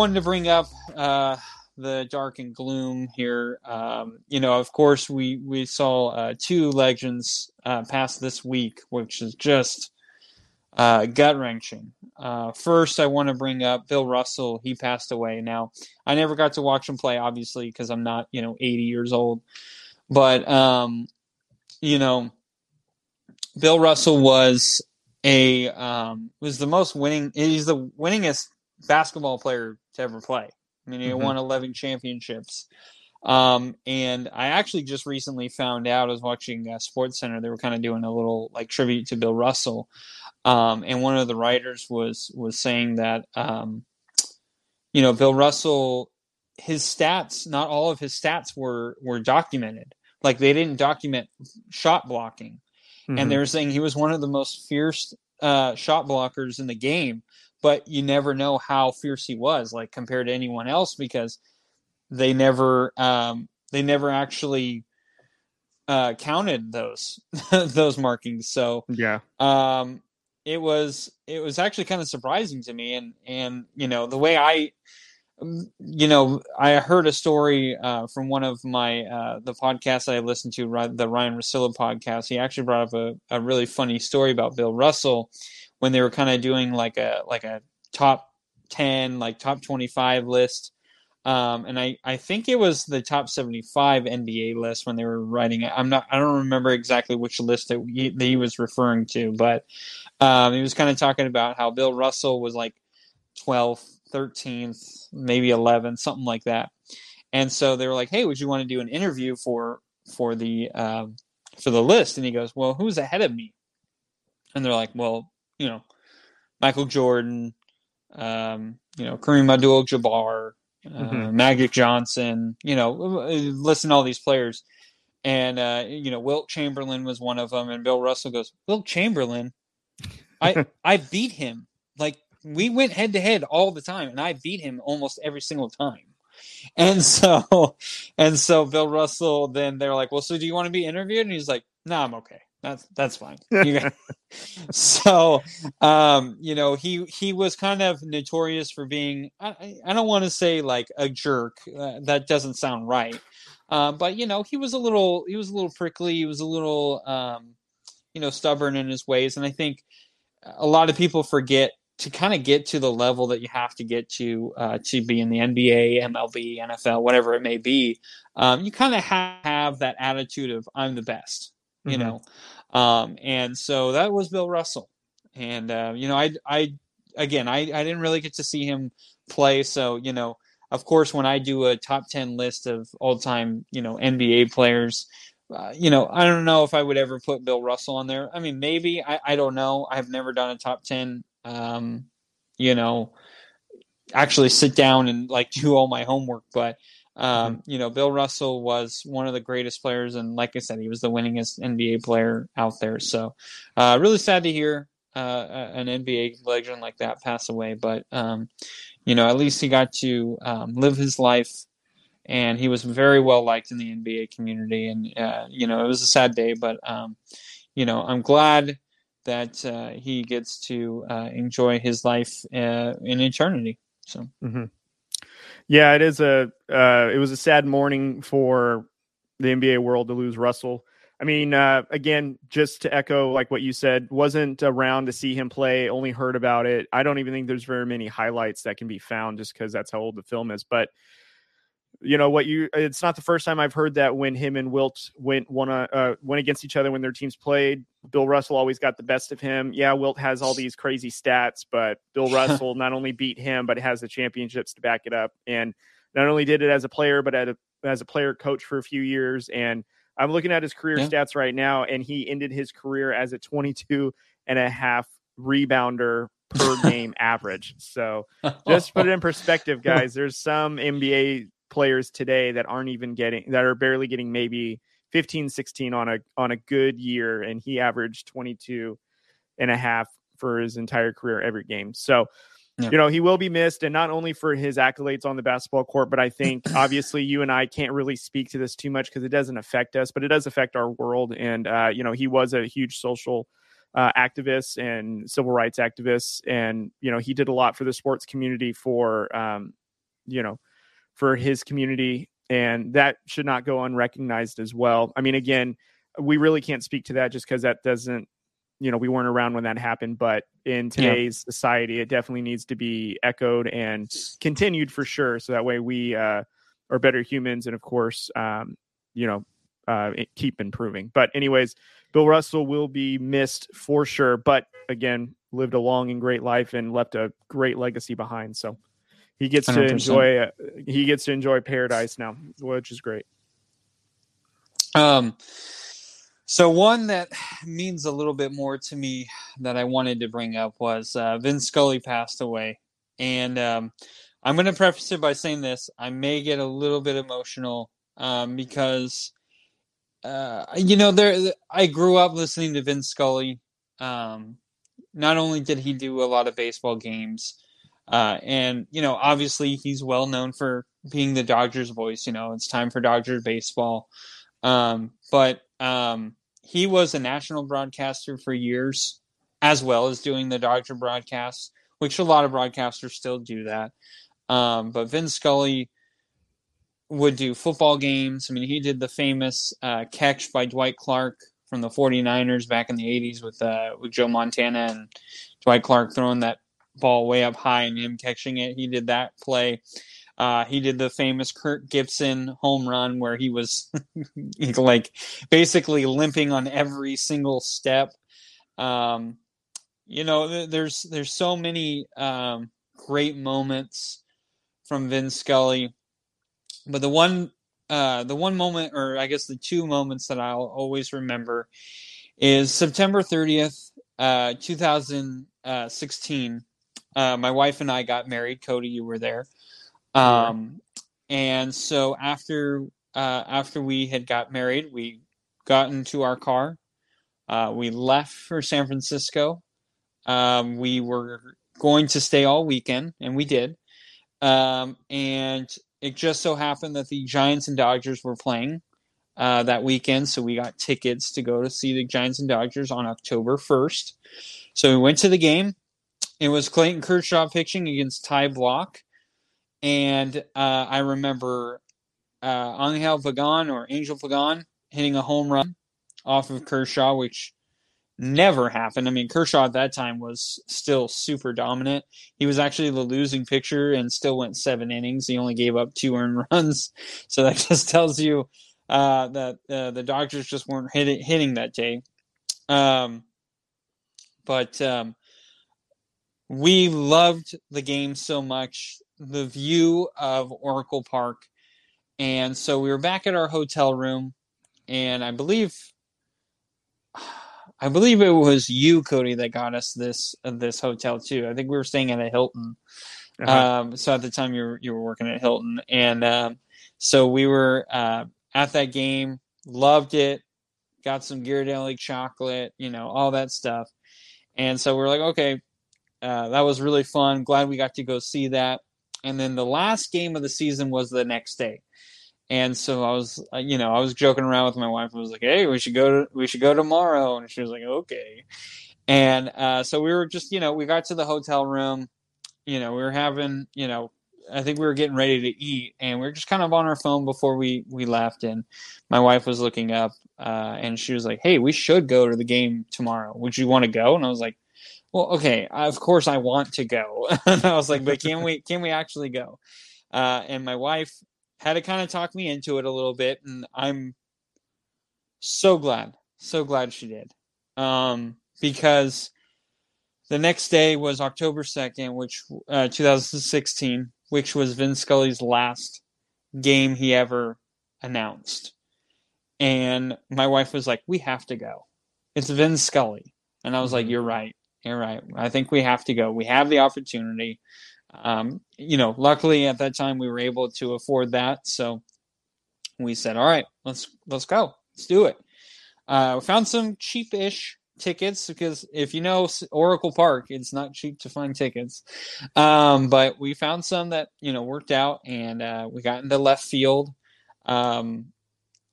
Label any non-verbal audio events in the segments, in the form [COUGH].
Wanted to bring up uh, the dark and gloom here. Um, you know, of course, we we saw uh, two legends uh, pass this week, which is just uh, gut wrenching. Uh, first, I want to bring up Bill Russell. He passed away. Now, I never got to watch him play, obviously, because I'm not, you know, 80 years old. But, um, you know, Bill Russell was a um, was the most winning. He's the winningest basketball player to ever play. I mean, he mm-hmm. won 11 championships. Um, and I actually just recently found out. I was watching uh, Sports Center. They were kind of doing a little like tribute to Bill Russell, um, and one of the writers was was saying that um, you know Bill Russell, his stats, not all of his stats were were documented. Like they didn't document shot blocking, mm-hmm. and they were saying he was one of the most fierce uh, shot blockers in the game. But you never know how fierce he was, like compared to anyone else, because they never um, they never actually uh, counted those [LAUGHS] those markings. So yeah, um, it was it was actually kind of surprising to me, and and you know the way I you know, I heard a story uh, from one of my uh, the podcasts I listened to, the ryan Russillo podcast. He actually brought up a, a really funny story about Bill Russell when they were kind of doing like a like a top ten, like top twenty five list um, and I, I think it was the top 75 NBA list when they were writing it. I'm not, I don't remember exactly which list that he, that he was referring to, but um, he was kind of talking about how Bill Russell was like 12th, 13th, maybe 11th, something like that. And so they were like, "Hey, would you want to do an interview for for the um, for the list?" And he goes, "Well, who's ahead of me?" And they're like, "Well, you know, Michael Jordan, um, you know, Kareem Abdul-Jabbar, mm-hmm. Uh, Magic Johnson, you know, listen to all these players. And, uh, you know, Wilt Chamberlain was one of them. And Bill Russell goes, Wilt Chamberlain, I, [LAUGHS] I beat him. Like, we went head to head all the time, and I beat him almost every single time. And [LAUGHS] so, and so Bill Russell, then they're like, well, so do you want to be interviewed? And he's like, no, nah, I'm okay. That's that's fine. [LAUGHS] [LAUGHS] so, um, you know, he he was kind of notorious for being. I, I don't want to say like a jerk. Uh, that doesn't sound right. Um, but you know, he was a little he was a little prickly. He was a little um, you know stubborn in his ways, and I think a lot of people forget to kind of get to the level that you have to get to uh, to be in the NBA, MLB, NFL, whatever it may be. Um, you kind of have that attitude of I'm the best you mm-hmm. know. Um, and so that was Bill Russell. And, uh, you know, I, I, again, I, I didn't really get to see him play. So, you know, of course, when I do a top 10 list of all time, you know, NBA players, uh, you know, I don't know if I would ever put Bill Russell on there. I mean, maybe, I, I don't know. I've never done a top 10, um, you know, actually sit down and like [LAUGHS] do all my homework, but, um, mm-hmm. you know, Bill Russell was one of the greatest players, and like I said, he was the winningest NBA player out there. So, uh, really sad to hear uh, an NBA legend like that pass away. But um, you know, at least he got to um, live his life, and he was very well liked in the NBA community. And uh, you know, it was a sad day, but um, you know, I'm glad that uh, he gets to uh, enjoy his life uh, in eternity. So. Mm-hmm. Yeah, it is a uh, it was a sad morning for the NBA world to lose Russell. I mean, uh, again, just to echo like what you said, wasn't around to see him play. Only heard about it. I don't even think there's very many highlights that can be found, just because that's how old the film is. But you know what you it's not the first time I've heard that when him and Wilt went one uh, went against each other when their teams played. Bill Russell always got the best of him. Yeah, Wilt has all these crazy stats, but Bill [LAUGHS] Russell not only beat him, but has the championships to back it up. And not only did it as a player, but a, as a player coach for a few years. And I'm looking at his career yeah. stats right now, and he ended his career as a 22 and a half rebounder per [LAUGHS] game average. So [LAUGHS] just put it in perspective, guys. There's some NBA players today that aren't even getting that are barely getting maybe 15 16 on a on a good year and he averaged 22 and a half for his entire career every game so yeah. you know he will be missed and not only for his accolades on the basketball court but i think [LAUGHS] obviously you and i can't really speak to this too much because it doesn't affect us but it does affect our world and uh, you know he was a huge social uh, activists and civil rights activists, and you know he did a lot for the sports community for um, you know for his community, and that should not go unrecognized as well. I mean, again, we really can't speak to that just because that doesn't you know we weren't around when that happened but in today's yeah. society it definitely needs to be echoed and continued for sure so that way we uh, are better humans and of course um, you know uh, keep improving but anyways bill russell will be missed for sure but again lived a long and great life and left a great legacy behind so he gets 100%. to enjoy uh, he gets to enjoy paradise now which is great um so one that means a little bit more to me that I wanted to bring up was uh, Vin Scully passed away, and um, I'm going to preface it by saying this: I may get a little bit emotional um, because uh, you know there. I grew up listening to Vin Scully. Um, not only did he do a lot of baseball games, uh, and you know obviously he's well known for being the Dodgers voice. You know it's time for Dodgers baseball, um, but um, he was a national broadcaster for years, as well as doing the Dodger broadcasts, which a lot of broadcasters still do that. Um, but Vin Scully would do football games. I mean, he did the famous uh, catch by Dwight Clark from the 49ers back in the 80s with uh, with Joe Montana and Dwight Clark throwing that ball way up high and him catching it. He did that play. Uh, he did the famous Kirk Gibson home run where he was [LAUGHS] like basically limping on every single step. Um, you know, there's there's so many um, great moments from Vin Scully, but the one uh, the one moment, or I guess the two moments that I'll always remember, is September 30th, uh, 2016. Uh, my wife and I got married. Cody, you were there. Um, and so after uh, after we had got married, we got into our car. Uh, we left for San Francisco. Um, we were going to stay all weekend, and we did. Um, and it just so happened that the Giants and Dodgers were playing uh, that weekend, so we got tickets to go to see the Giants and Dodgers on October 1st. So we went to the game. It was Clayton Kershaw pitching against Ty Blach, and uh, I remember uh, Angel Pagan or Angel Pagan hitting a home run off of Kershaw, which never happened. I mean, Kershaw at that time was still super dominant. He was actually the losing pitcher and still went seven innings. He only gave up two earned [LAUGHS] runs, so that just tells you uh, that uh, the Dodgers just weren't hit- hitting that day. Um, but um, we loved the game so much the view of Oracle Park. And so we were back at our hotel room, and I believe, [SIGHS] I believe it was you, Cody, that got us this this hotel too. I think we were staying at a Hilton. Uh-huh. Um, so at the time you were you were working at Hilton, and um, so we were uh, at that game. Loved it. Got some Ghirardelli chocolate, you know, all that stuff. And so we're like, okay, uh, that was really fun. Glad we got to go see that and then the last game of the season was the next day. And so I was, uh, you know, I was joking around with my wife. I was like, "Hey, we should go to we should go tomorrow," and she was like, "Okay." And uh, so we were just, you know, we got to the hotel room. You know, we were having, you know, I think we were getting ready to eat, and we were just kind of on our phone before we we left. And my wife was looking up, uh, and she was like, "Hey, we should go to the game tomorrow. Would you want to go?" And I was like, well, okay, of course I want to go. and [LAUGHS] I was like, but can we can we actually go? Uh, and my wife had to kind of talk me into it a little bit, and I'm so glad, so glad she did, um, because the next day was October second, which uh, 2016, which was Vin Scully's last game he ever announced, and my wife was like, "We have to go. It's Vin Scully," and I was like, mm-hmm. "You're right." You're right. I think we have to go. We have the opportunity. Um, you know, luckily at that time we were able to afford that, so we said, "All right, let's let's go. Let's do it." Uh, we found some cheap-ish tickets because if you know Oracle Park, it's not cheap to find tickets. Um, but we found some that you know worked out, and uh, we got into left field. Um,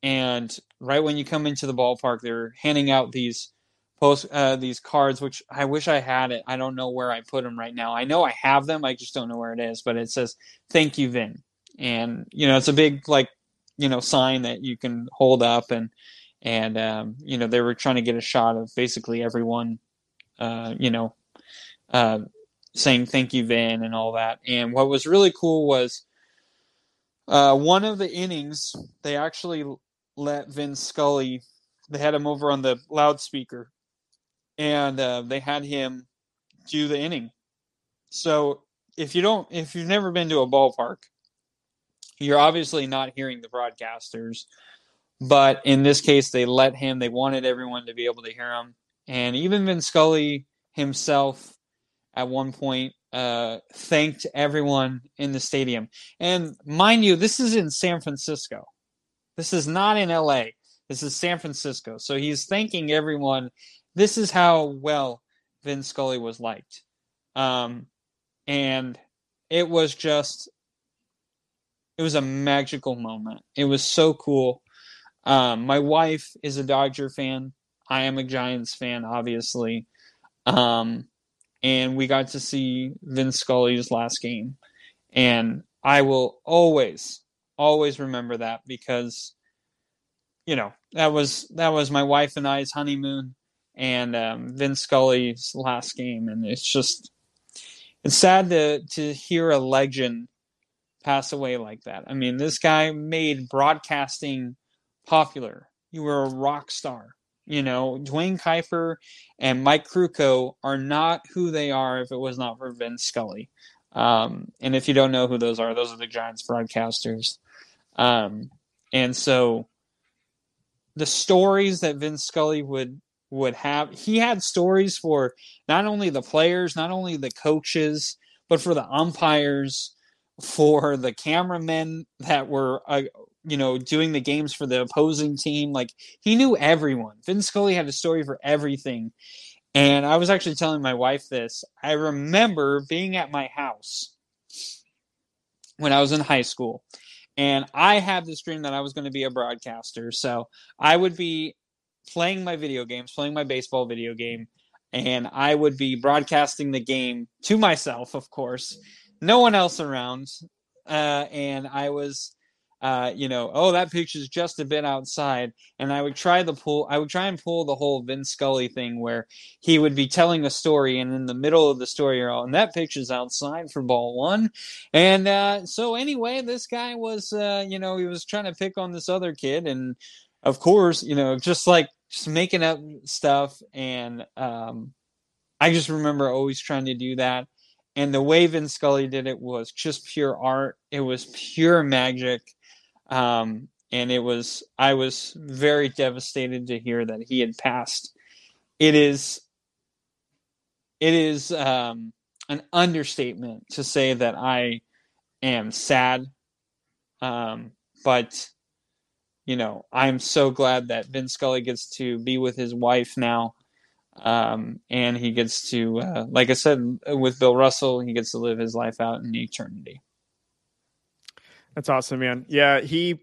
and right when you come into the ballpark, they're handing out these post uh, these cards, which I wish I had it. I don't know where I put them right now. I know I have them, I just don't know where it is. But it says "Thank you, Vin," and you know it's a big like you know sign that you can hold up and and um, you know they were trying to get a shot of basically everyone uh, you know uh, saying thank you Vin and all that and what was really cool was uh, one of the innings they actually let Vin Scully they had him over on the loudspeaker and uh, they had him do the inning so if you don't if you've never been to a ballpark you're obviously not hearing the broadcasters, but in this case, they let him. They wanted everyone to be able to hear him, and even Vin Scully himself, at one point, uh, thanked everyone in the stadium. And mind you, this is in San Francisco. This is not in L.A. This is San Francisco. So he's thanking everyone. This is how well Vin Scully was liked. Um, and it was just it was a magical moment. It was so cool. Um, my wife is a Dodger fan. I am a Giants fan, obviously. Um, and we got to see Vince Scully's last game. And I will always, always remember that because, you know, that was that was my wife and I's honeymoon and um, Vince Scully's last game. And it's just it's sad to to hear a legend pass away like that. I mean, this guy made broadcasting popular. You were a rock star. You know, Duane Kuiper and Mike Krukow are not who they are if it was not for Vince Scully. Um, and if you don't know who those are, those are the Giants broadcasters. Um, and so the stories that Vince Scully would would have, he had stories for not only the players, not only the coaches, but for the umpires, for the cameramen that were uh, you know doing the games for the opposing team. Like he knew everyone. Vin Scully had a story for everything. And I was actually telling my wife this. I remember being at my house when I was in high school and I had this dream that I was going to be a broadcaster. So I would be playing my video games playing my baseball video game and I would be broadcasting the game to myself of course. No one else around, uh, and I was, uh, you know, oh, that picture's just a bit outside, and I would try the pull. I would try and pull the whole Vince Scully thing where he would be telling a story, and in the middle of the story, you're all, and that picture's outside for ball one, and uh, so anyway, this guy was, uh, you know, he was trying to pick on this other kid, and of course, you know, just like just making up stuff, and um, I just remember always trying to do that and the way Vin Scully did it was just pure art. It was pure magic, um, and it was. I was very devastated to hear that he had passed. It is. It is um, an understatement to say that I am sad, um, but you know I'm so glad that Vin Scully gets to be with his wife now um, and he gets to, uh, like I said, with Bill Russell, he gets to live his life out in eternity. That's awesome, man. Yeah, he.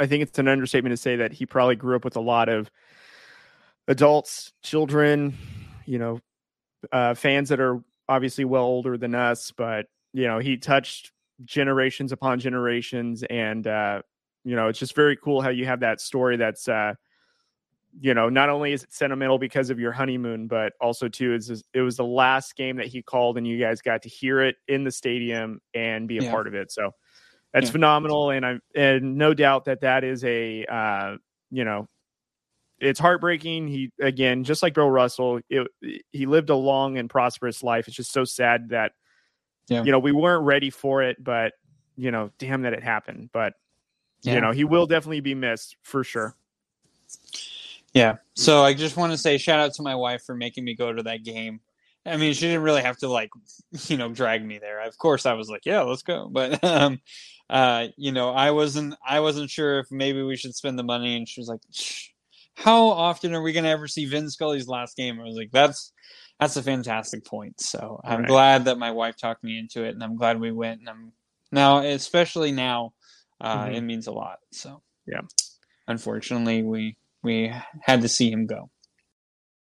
I think it's an understatement to say that he probably grew up with a lot of adults, children, you know, uh, fans that are obviously well older than us, but you know, he touched generations upon generations, and uh, you know, it's just very cool how you have that story that's uh, you know, not only is it sentimental because of your honeymoon, but also too is it was the last game that he called, and you guys got to hear it in the stadium and be a yeah. part of it. So that's yeah. phenomenal, and I and no doubt that that is a uh, you know, it's heartbreaking. He again, just like Bill Russell, it, he lived a long and prosperous life. It's just so sad that yeah. you know we weren't ready for it, but you know, damn that it happened. But you know, he will definitely be missed for sure. Yeah. So I just want to say shout out to my wife for making me go to that game. I mean, she didn't really have to like, [LAUGHS] you know, drag me there. Of course, I was like, yeah, let's go. [LAUGHS] But, um, uh, you know, I wasn't, I wasn't sure if maybe we should spend the money. And she was like, how often are we going to ever see Vin Scully's last game? I was like, that's, that's a fantastic point. So I'm right. glad that my wife talked me into it, and I'm glad we went. And I'm now, especially now, uh, mm-hmm. it means a lot. So yeah, unfortunately, we we had to see him go.